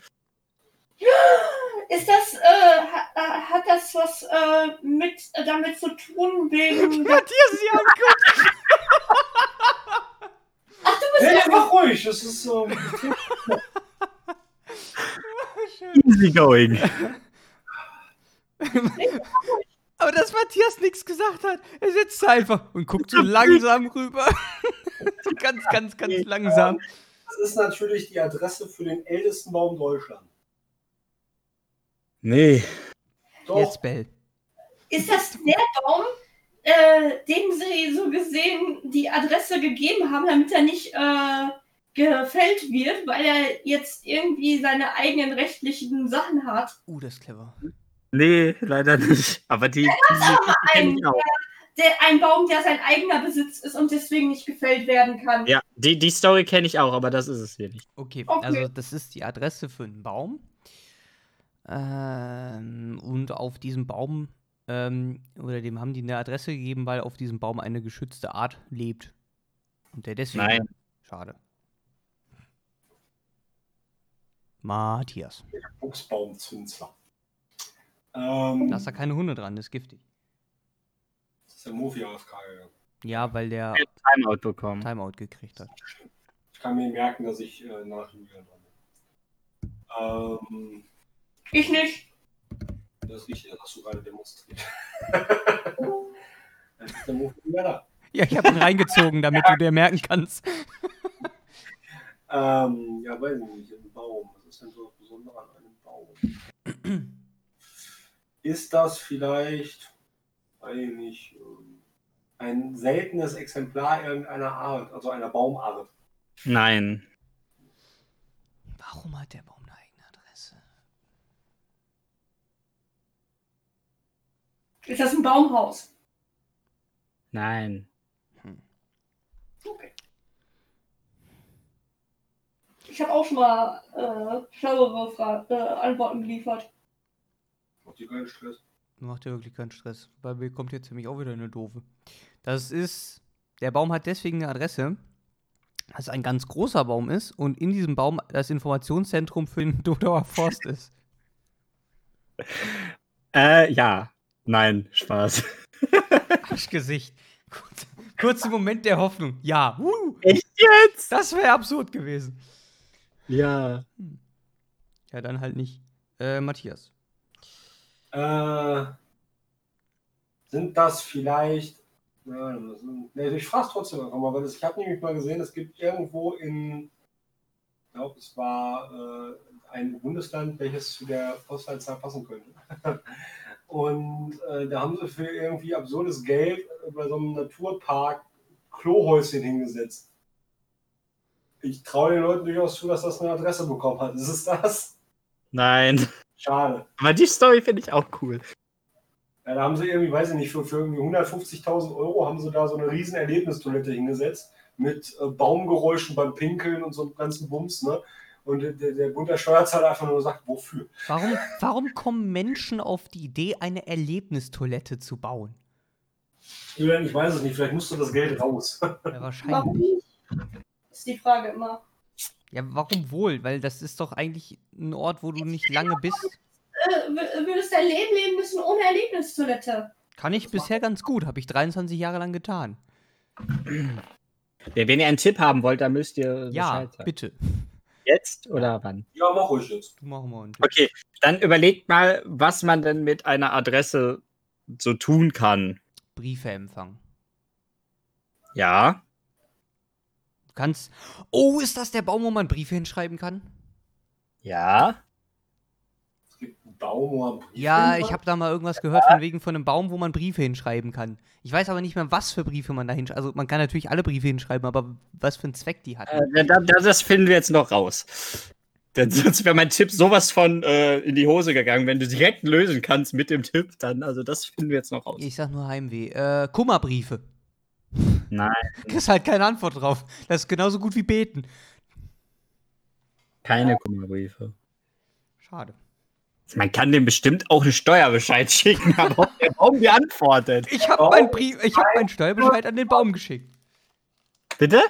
Ist das, äh, äh, hat das was äh, mit äh, damit zu tun wegen. [laughs] Matthias, sie anguckt. Nee, das ist so. Easy going. Aber dass Matthias nichts gesagt hat. Er sitzt einfach und guckt so langsam rüber. [laughs] so ganz, ganz, ganz langsam. Das ist natürlich die Adresse für den ältesten Baum Deutschlands. Nee. Doch, Jetzt Bell. Ist das der Baum, äh, dem sie so gesehen die Adresse gegeben haben, damit er nicht äh, gefällt wird, weil er jetzt irgendwie seine eigenen rechtlichen Sachen hat? Uh, das ist clever. Nee, leider nicht. Aber die, die kenn Ein, ich auch. der, ein Baum, der sein eigener Besitz ist und deswegen nicht gefällt werden kann. Ja, die, die Story kenne ich auch, aber das ist es hier nicht. Okay, Okay. also das ist die Adresse für einen Baum. Ähm, und auf diesem Baum, ähm, oder dem haben die eine Adresse gegeben, weil auf diesem Baum eine geschützte Art lebt. Und der deswegen. Nein. Schade. Matthias. Buchsbaumzünsler. Ähm, Da ist da keine Hunde dran, das ist giftig. das ist der Mofi AFK gegangen. Ja, weil der Timeout bekommen. Timeout gekriegt hat. Ich kann mir merken, dass ich äh, nach Julian dran bin. Ähm, Ich nicht. das ist richtig, das hast du gerade demonstriert. [laughs] Jetzt ist der Mofi wieder da. Ja, ich habe ihn reingezogen, damit du dir merken kannst. [laughs] Ähm, ja, weiß ich nicht, ein Baum. Ist denn so das Besondere an einem Baum? ist das vielleicht, weiß ich nicht, ähm, ein seltenes Exemplar irgendeiner Art, also einer Baumart? Nein. Warum hat der Baum eine eigene Adresse? Ist das ein Baumhaus? Nein. Okay. Ich habe auch schon mal äh, schlauere Fra äh, Antworten geliefert. Macht dir keinen Stress. Macht ja wirklich keinen Stress. Bei mir kommt jetzt nämlich auch wieder eine doofe. Das ist. Der Baum hat deswegen eine Adresse, weil es ein ganz großer Baum ist und in diesem Baum das Informationszentrum für den [laughs] Dodauer Forst ist. Äh, ja. Nein, Spaß. [laughs] Arschgesicht. Kurz, kurzer Moment der Hoffnung. Ja. Uh, Echt jetzt? das wäre absurd gewesen. Ja. Ja, dann halt nicht. Äh, Matthias. Äh, sind das vielleicht. Ja, das sind, nee, ich frage es trotzdem einfach mal, weil das, ich habe nämlich mal gesehen, es gibt irgendwo in, ich glaube, es war äh, ein Bundesland, welches zu der Postleitzahl passen könnte. [laughs] Und äh, da haben sie für irgendwie absurdes Geld bei so einem Naturpark Klohäuschen hingesetzt. Ich traue den Leuten durchaus zu, dass das eine Adresse bekommen hat. Ist es das? Nein. Schade. Aber die Story finde ich auch cool. Ja, da haben sie irgendwie, weiß ich nicht, für, für irgendwie 150.000 Euro haben sie da so eine riesen Erlebnistoilette hingesetzt mit äh, Baumgeräuschen beim Pinkeln und so einem ganzen Bums, ne? Und der, der Bund der Steuerzahler einfach nur sagt, wofür? Warum, warum kommen Menschen auf die Idee, eine Erlebnistoilette zu bauen? Julian, ich weiß es nicht, vielleicht musst du das Geld raus. Ja, Warum wahrscheinlich. nicht? Ist die Frage immer. Ja, warum wohl? Weil das ist doch eigentlich ein Ort, wo du nicht lange bist. Äh, würdest dein Leben leben müssen ohne Erlebnistoilette? Kann ich bisher ganz gut. Habe ich 23 Jahre lang getan. Ja, wenn ihr einen Tipp haben wollt, dann müsst ihr Ja, bitte. Jetzt oder wann? ja, mach ruhig jetzt. Du machen wir einen Okay, dann überlegt mal, was man denn mit einer Adresse so tun kann. Briefe empfangen. Ja. Kannst. Oh, ist das der Baum, wo man Briefe hinschreiben kann? Ja. Es gibt einen Baum, wo man Briefe Ja, ich habe da mal irgendwas gehört von wegen von einem Baum, wo man Briefe hinschreiben kann. Ich weiß aber nicht mehr, was für Briefe man da hinschreibt. Also man kann natürlich alle Briefe hinschreiben, aber was für einen Zweck die hatten. Äh, da, da, das finden wir jetzt noch raus. Denn sonst wäre mein Tipp sowas von äh, in die Hose gegangen. Wenn du direkt lösen kannst mit dem Tipp, dann, also das finden wir jetzt noch raus. Ich sag nur Heimweh. Äh, Kummerbriefe. Nein, [laughs] Kriegst halt keine Antwort drauf. Das ist genauso gut wie beten. keine Kummerbriefe. Schade. Man kann dem bestimmt auch einen Steuerbescheid [laughs] schicken, aber ob der Baum dir antwortet. Ich habe Oh, meinen Brief, ich habe meinen Steuerbescheid an den Baum geschickt. Bitte?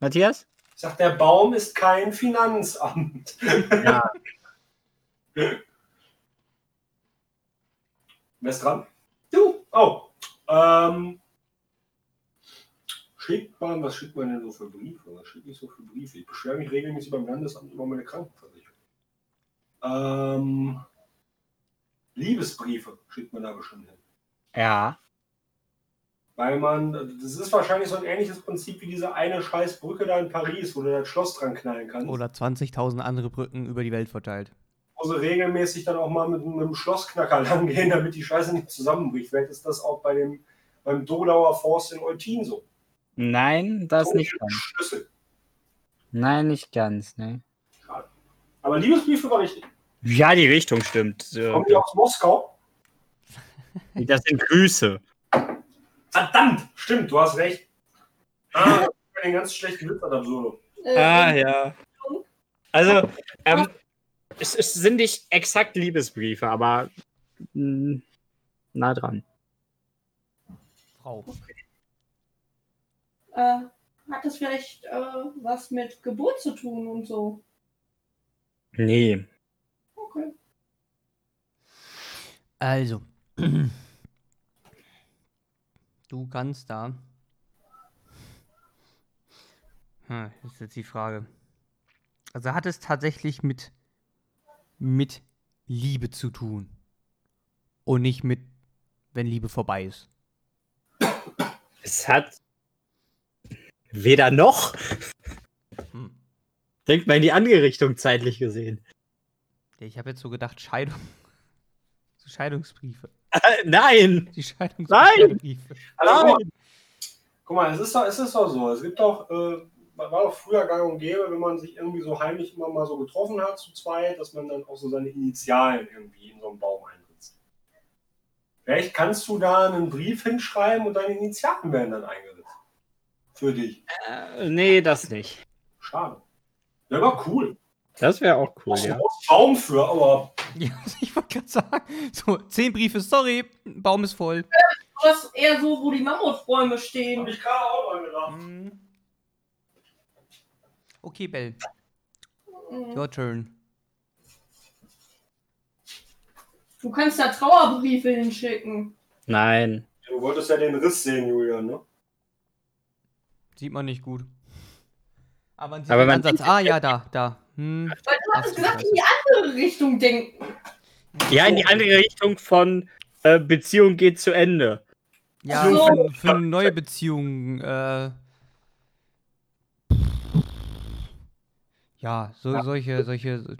Matthias? Ich sag, der Baum ist kein Finanzamt. [laughs] Ja. Wer ist dran? Du. Oh. Ähm, schickt man, was schickt man denn so für Briefe? Was schicke ich so für Briefe? Ich beschwere mich regelmäßig beim Landesamt über meine Krankenversicherung. Ähm, Liebesbriefe schickt man da bestimmt hin. Ja. Weil man, das ist wahrscheinlich so ein ähnliches Prinzip wie diese eine scheiß Brücke da in Paris, wo du das Schloss dran knallen kannst. Oder 20.000 andere Brücken über die Welt verteilt. Wo sie regelmäßig dann auch mal mit, mit einem Schlossknacker [laughs] langgehen, damit die Scheiße nicht zusammenbricht. Vielleicht ist das auch bei dem, beim Donauer Forst in Eutin so. Nein, das nicht ganz. Schlüssel. Nein, nicht ganz, ne. Aber Liebesbriefe war richtig. Ja, die Richtung stimmt. Kommen die aus Moskau? [laughs] Das sind Grüße. Verdammt! Stimmt, du hast recht. Ah, ich bin den ganz schlechten Witz ad absurdum. Äh, Ah, ja. Also, ähm, es, es sind nicht exakt Liebesbriefe, aber mh, nah dran. Frau. Äh, hat das vielleicht äh, was mit Geburt zu tun und so? Nee. Okay. Also. [clears throat] Du kannst da. Hm, das ist jetzt die Frage. Also hat es tatsächlich mit, mit Liebe zu tun. Und nicht mit, wenn Liebe vorbei ist. Es hat weder noch. Hm. Denkt mal in die andere Richtung zeitlich gesehen. Ich habe jetzt so gedacht, Scheidung. So Scheidungsbriefe. Äh, nein! Die Scheidungsbriefe. Also, guck, mal, Nein! guck mal, es ist, doch, es ist doch so. Es gibt doch, äh, war doch früher gang und gäbe, wenn man sich irgendwie so heimlich immer mal so getroffen hat zu zweit, dass man dann auch so seine Initialen irgendwie in so einen Baum einritzt. Vielleicht kannst du da einen Brief hinschreiben und deine Initialen werden dann eingeritzt. Für dich. Äh, nee, das nicht. Schade. Wäre aber cool. Das wäre auch cool, du ja. Baum für, aber [laughs] Ja, ich wollte gerade sagen. So, zehn Briefe, sorry, Baum ist voll. Das ist eher so, wo die Mammutbäume stehen. habe ich gerade auch dran gedacht. Mhm. Okay, Bell, Mhm. your turn. Du kannst da Trauerbriefe hinschicken. Nein. Du wolltest ja den Riss sehen, Julian, ne? Sieht man nicht gut. Aber man sieht Aber den man Ansatz. sieht- Ah, ja, da, da. Hm. Weil du du gesagt, in die andere Richtung denken. Ja, in die andere Richtung von äh, Beziehung geht zu Ende. Ja, so. für, für eine neue Beziehung. Äh, ja, so, solche, solche.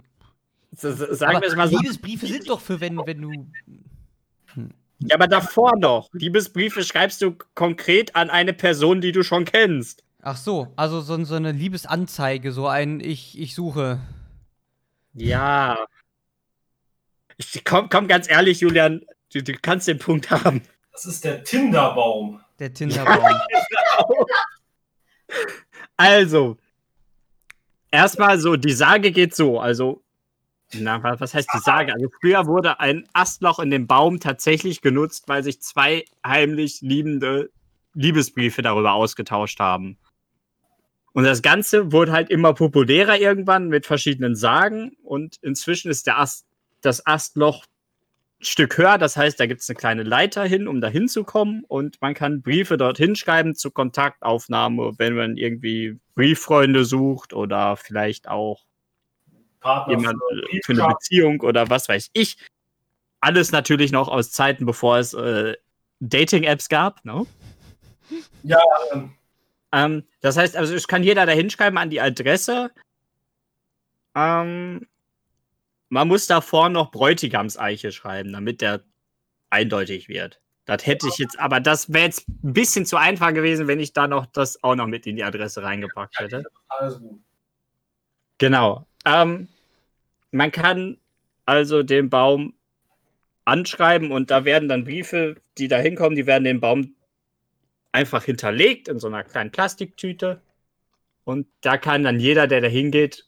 S- s- Sagen wir es mal so. Liebesbriefe sind doch für, wenn, wenn du. Ja, aber davor noch. Liebesbriefe schreibst du konkret an eine Person, die du schon kennst. Ach so, also so, so eine Liebesanzeige, so ein Ich, ich suche. Ja. Ich, komm, komm, ganz ehrlich, Julian, du, du kannst den Punkt haben. Das ist der Tinderbaum. Der Tinderbaum. [laughs] Also, erstmal so, die Sage geht so, also, na, wa- was heißt die Sage? Also, früher wurde ein Astloch in dem Baum tatsächlich genutzt, weil sich zwei heimlich liebende Liebesbriefe darüber ausgetauscht haben. Und das Ganze wurde halt immer populärer irgendwann mit verschiedenen Sagen und inzwischen ist der Ast, das Astloch ein Stück höher, das heißt, da gibt es eine kleine Leiter hin, um da hinzukommen und man kann Briefe dorthin schreiben zur Kontaktaufnahme, wenn man irgendwie Brieffreunde sucht oder vielleicht auch Partner jemand für äh, für eine. Beziehung oder was weiß ich. Alles natürlich noch aus Zeiten, bevor es äh, Dating-Apps gab. Ne? Ja, ähm, Ähm, das heißt, also es kann jeder da hinschreiben an die Adresse. Ähm, man muss davor noch Bräutigamseiche schreiben, damit der eindeutig wird. Das hätte ich jetzt, aber das wäre jetzt ein bisschen zu einfach gewesen, wenn ich da noch das auch noch mit in die Adresse reingepackt hätte. alles gut. Genau. Ähm, man kann also den Baum anschreiben und da werden dann Briefe, die da hinkommen, die werden den Baum einfach hinterlegt in so einer kleinen Plastiktüte. Und da kann dann jeder, der da hingeht,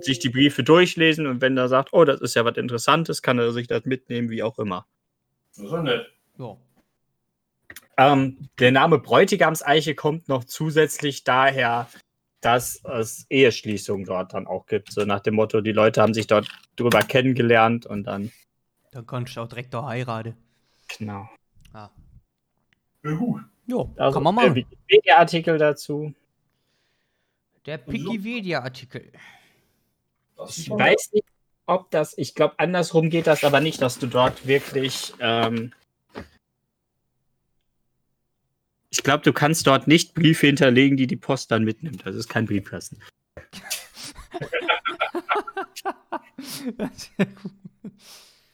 sich die Briefe durchlesen und wenn er sagt, oh, das ist ja was Interessantes, kann er sich das mitnehmen, wie auch immer. Das ist doch nett. so. Ähm, der Name Bräutigamseiche kommt noch zusätzlich daher, dass es Eheschließungen dort dann auch gibt. So nach dem Motto, die Leute haben sich dort drüber kennengelernt und dann, Dann kannst du auch direkt da heiraten. genau. Ah. Ja, gut. Jo, Also kann man der machen. Wikipedia-Artikel dazu. Der Wikipedia-Artikel. Ich weiß nicht, ob das, ich glaube, andersrum geht das aber nicht, dass du dort wirklich, ähm, ich glaube, du kannst dort nicht Briefe hinterlegen, die die Post dann mitnimmt. Das ist kein Briefkasten.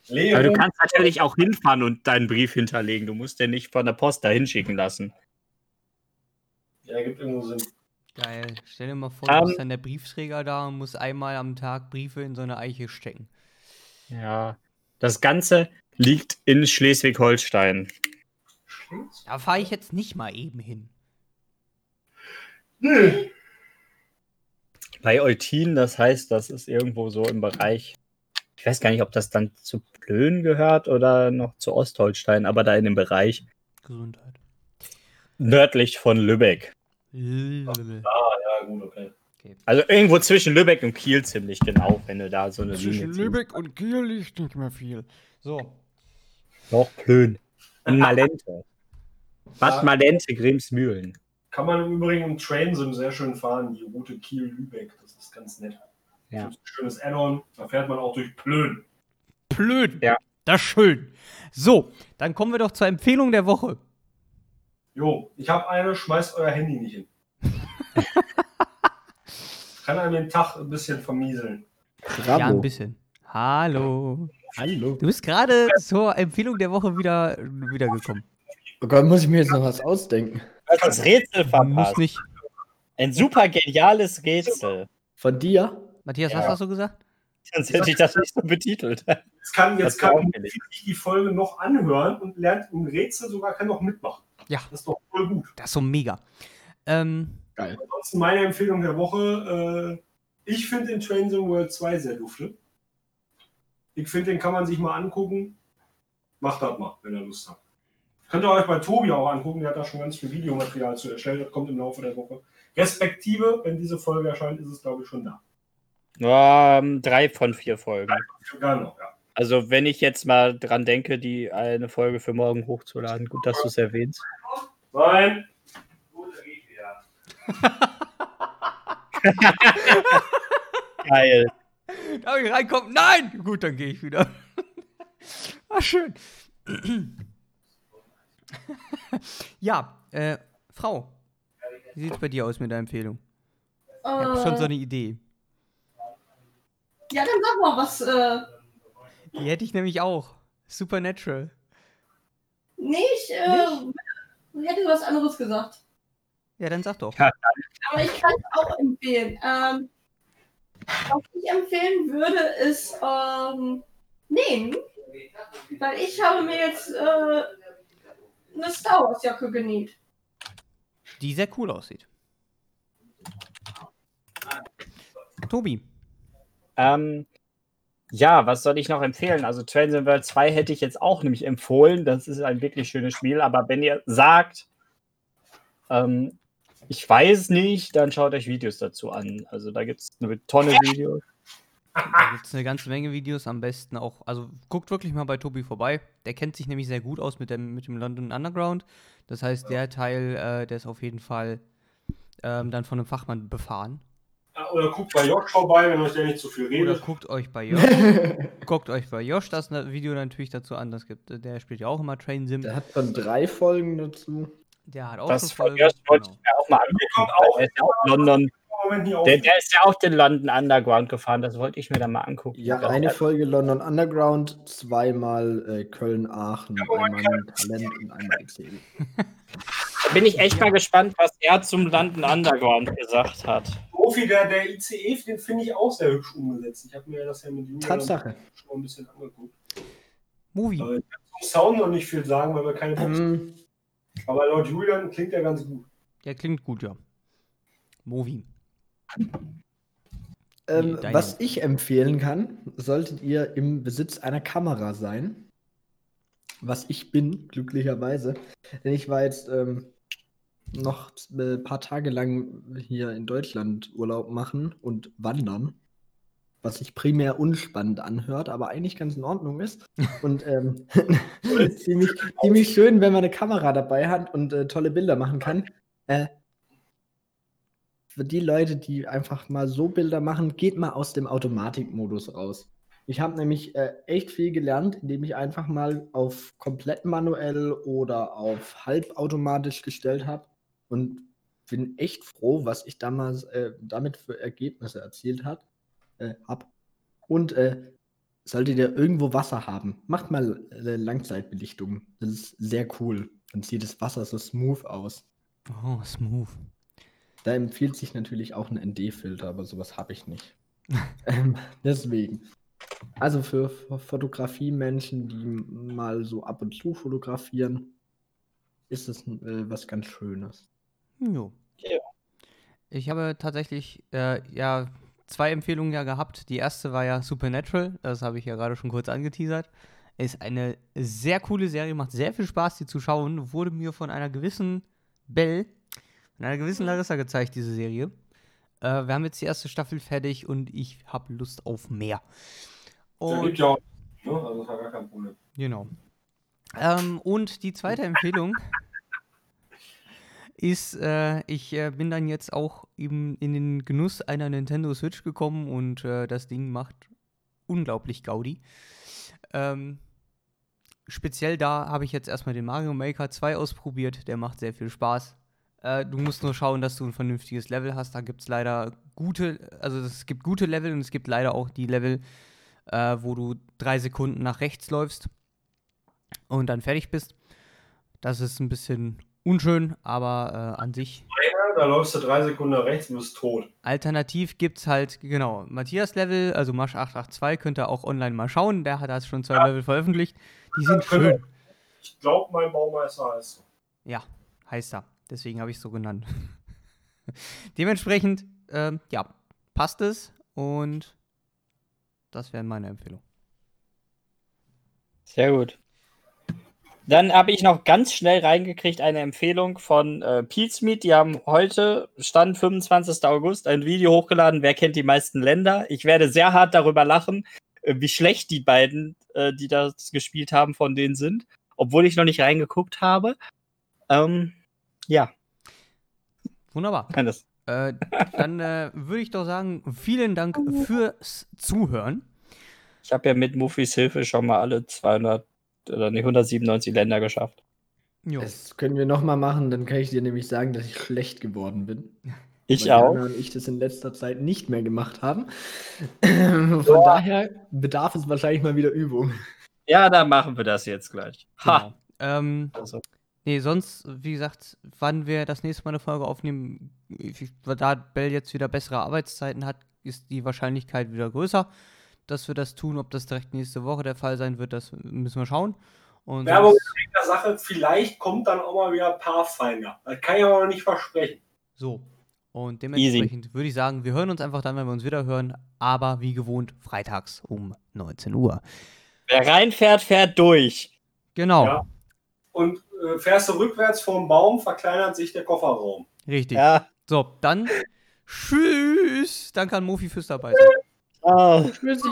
Leo, Aber du kannst natürlich auch hinfahren und deinen Brief hinterlegen. Du musst den nicht von der Post dahin schicken lassen. ja, gibt irgendwo Sinn. Geil. Stell dir mal vor, Ähm. du bist dann der Briefträger da und musst einmal am Tag Briefe in so eine Eiche stecken. Ja. Das Ganze liegt in Schleswig-Holstein. Da fahre ich jetzt nicht mal eben hin. Nö. Bei Eutin, das heißt, das ist irgendwo so im Bereich. Ich weiß gar nicht, ob das dann zu Plön gehört oder noch zu Ostholstein, aber da in dem Bereich Gesundheit. nördlich von Lübeck. Blablabla. Ja, gut, okay. Also irgendwo zwischen Lübeck und Kiel ziemlich genau, wenn du da so eine Zwischen Linie ziehst. Lübeck und Kiel liegt nicht mehr viel. So. Doch, Plön. Und Malente. Bad. Malente, Grimsmühlen. Kann man im Übrigen im Trainsim sehr schön fahren, die Route Kiel-Lübeck. Das ist ganz nett. Ja. Das ist ein schönes Add-on. Da fährt man auch durch Plön. Blöd. Ja. Das ist schön. So, dann kommen wir doch zur Empfehlung der Woche. Jo, ich habe eine, schmeißt euer Handy nicht hin. [laughs] Kann einem den Tag ein bisschen vermieseln. Ja, ein Bravo. bisschen. Hallo. Hallo. Du bist gerade zur Empfehlung der Woche wieder wiedergekommen. Oh Gott, muss ich mir jetzt noch was ausdenken? Du hast das Rätsel Muss verpasst. nicht. Ein super geniales Rätsel. Von dir? Matthias, Ja. was hast du gesagt? Sonst hätte ich das nicht so betitelt. Jetzt kann, jetzt kann ich die Folge noch anhören und lernt ein Rätsel sogar, kann noch mitmachen. Ja. Das ist doch voll gut. Das ist so mega. Ähm, Geil. Ansonsten meine Empfehlung der Woche. Äh, ich finde den Train Sim World 2 sehr dufte. Ich finde, den kann man sich mal angucken. Macht das mal, wenn ihr Lust habt. Könnt ihr euch bei Tobi auch angucken, der hat da schon ganz viel Videomaterial zu erstellt, das kommt im Laufe der Woche. Respektive, wenn diese Folge erscheint, ist es glaube ich schon da. Ähm, drei von vier Folgen. Genau, ja. Also, wenn ich jetzt mal dran denke, die eine Folge für morgen hochzuladen, gut, dass du es erwähnst. Nein. Gut, da gehe ich wieder. Geil. Darf ich reinkommen? Nein! Gut, dann gehe ich wieder. [laughs] ah, schön. [laughs] ja, äh, Frau. Wie sieht's bei dir aus mit der Empfehlung? Ich habe schon so Äh, eine Idee. ja, dann sag mal was. Äh, Die hätte ich nämlich auch. Supernatural. nee, ich äh, hätte was anderes gesagt. Ja, dann sag doch. Ja. Aber ich kann es auch empfehlen. Ähm, was ich empfehlen würde, ist ähm, nähen. Weil ich habe mir jetzt äh, eine Star Wars Jacke genäht. Die sehr cool aussieht. Tobi. Ähm, ja, was soll ich noch empfehlen? Also Trains in World 2 hätte ich jetzt auch nämlich empfohlen. Das ist ein wirklich schönes Spiel. Aber wenn ihr sagt, ähm, ich weiß nicht, dann schaut euch Videos dazu an. Also da gibt es eine Tonne Videos. Da gibt es eine ganze Menge Videos, am besten auch. Also guckt wirklich mal bei Tobi vorbei. Der kennt sich nämlich sehr gut aus mit dem, mit dem London Underground. Das heißt, der Teil, äh, der ist auf jeden Fall ähm, dann von einem Fachmann befahren. Ja, Oder guckt bei Josh vorbei, wenn euch der nicht zu viel Oder redet. guckt euch bei Josh, [laughs] guckt euch bei Josh das Video natürlich dazu an. Das gibt, der spielt ja auch immer Train Sim. Der hat schon drei Folgen dazu. Der hat auch Das schon von Folgen. Josh wollte Genau. ich mir auch mal angucken. auch. Der ist ja auch London. Moment auf. Der, der ist ja auch den London Underground gefahren. Das wollte ich mir dann mal angucken. Ja, eine Folge London Underground, zweimal äh, Köln-Aachen, einmal mit Talent und einmal ICE. Da bin ich echt mal gespannt, was er zum London Underground gesagt hat. Profi, der, der ICE, den finde ich auch sehr hübsch umgesetzt. Ich habe mir das ja mit Julian Tatsache. schon ein bisschen angeguckt. Movie. Aber ich kann zum Sound noch nicht viel sagen, weil wir keine Ähm, Aber laut Julian klingt der ganz gut. Der klingt gut, ja. Movie. Ähm, Deine- was ich empfehlen kann, solltet ihr im Besitz einer Kamera sein. Was ich bin, glücklicherweise. Denn ich war jetzt ähm, noch ein paar Tage lang hier in Deutschland Urlaub machen und wandern. Was sich primär unspannend anhört, aber eigentlich ganz in Ordnung ist. Und ähm, [laughs] ziemlich, ziemlich schön, wenn man eine Kamera dabei hat und äh, tolle Bilder machen kann. Äh, für die Leute, die einfach mal so Bilder machen, geht mal aus dem Automatikmodus raus. Ich habe nämlich äh, echt viel gelernt, indem ich einfach mal auf komplett manuell oder auf halbautomatisch gestellt habe und bin echt froh, was ich damals äh, damit für Ergebnisse erzielt hat, äh, hab. Und äh, solltet ihr irgendwo Wasser haben, macht mal äh, Langzeitbelichtung. Das ist sehr cool. Dann sieht das Wasser so smooth aus. Oh, smooth. Da empfiehlt sich natürlich auch ein ND-Filter, aber sowas habe ich nicht. [laughs] ähm, deswegen. Also für Fotografie-Menschen, die mal so ab und zu fotografieren, ist es äh, was ganz Schönes. Jo. Ja. Ich habe tatsächlich äh, ja zwei Empfehlungen ja gehabt. Die erste war ja Supernatural, das habe ich ja gerade schon kurz angeteasert. Ist eine sehr coole Serie, macht sehr viel Spaß, die zu schauen. Wurde mir von einer gewissen Belle, von einer gewissen Larissa gezeigt, diese Serie. Äh, wir haben jetzt die erste Staffel fertig und ich habe Lust auf mehr. Und ja. Ne? Also das war gar kein Problem. Genau. Ähm, und die zweite Empfehlung ist, äh, ich äh, bin dann jetzt auch eben in den Genuss einer Nintendo Switch gekommen und äh, das Ding macht unglaublich Gaudi. Ähm, speziell da habe ich jetzt erstmal den Mario Maker 2 ausprobiert, der macht sehr viel Spaß. Äh, du musst nur schauen, dass du ein vernünftiges Level hast. Da gibt es leider gute, also es gibt gute Level und es gibt leider auch die Level, äh, wo du drei Sekunden nach rechts läufst und dann fertig bist. Das ist ein bisschen unschön, aber äh, an sich. Ja, da läufst du drei Sekunden nach rechts und bist tot. Alternativ gibt es halt, genau, Matthias Level, also Masch 882, könnt ihr auch online mal schauen. Der hat das schon zwei Level veröffentlicht. Die sind schön. Ich glaube, mein Baumeister heißt so. Ja, heißt er. Deswegen habe ich es so genannt. [laughs] Dementsprechend, ähm, ja, passt es und das wäre meine Empfehlung. Sehr gut. Dann habe ich noch ganz schnell reingekriegt eine Empfehlung von äh, Pizmeet. Die haben heute, Stand 25. August, ein Video hochgeladen. Wer kennt die meisten Länder? Ich werde sehr hart darüber lachen, äh, wie schlecht die beiden, äh, die das gespielt haben, von denen sind. Obwohl ich noch nicht reingeguckt habe. Ähm, ja, Wunderbar. kann das. Äh, dann äh, würde ich doch sagen, vielen Dank fürs Zuhören. Ich habe ja mit Muffis Hilfe schon mal alle 200 oder nee, 197 Länder geschafft. Jo. Das können wir nochmal machen, dann kann ich dir nämlich sagen, dass ich schlecht geworden bin. [laughs] Ich weil auch. Jana und ich das in letzter Zeit nicht mehr gemacht haben. [clears throat] Von daher bedarf es wahrscheinlich mal wieder Übung. Ja, dann machen wir das jetzt gleich. Ha! Genau. Ähm, Also, nee, sonst, wie gesagt, wann wir das nächste Mal eine Folge aufnehmen, da Bell jetzt wieder bessere Arbeitszeiten hat, ist die Wahrscheinlichkeit wieder größer, dass wir das tun. Ob das direkt nächste Woche der Fall sein wird, das müssen wir schauen. Und Werbung in der Sache, vielleicht kommt dann auch mal wieder Pathfinder. Das kann ich aber noch nicht versprechen. So. Und dementsprechend würde ich sagen, wir hören uns einfach dann, wenn wir uns wieder hören. Aber wie gewohnt, freitags um 19 Uhr. wer reinfährt, fährt durch. Genau, Ja. Und fährst du rückwärts vom Baum, verkleinert sich der Kofferraum. richtig. Ja. So, dann tschüss. Dann kann Mofi fürs dabei sein. Oh. Tschüssi.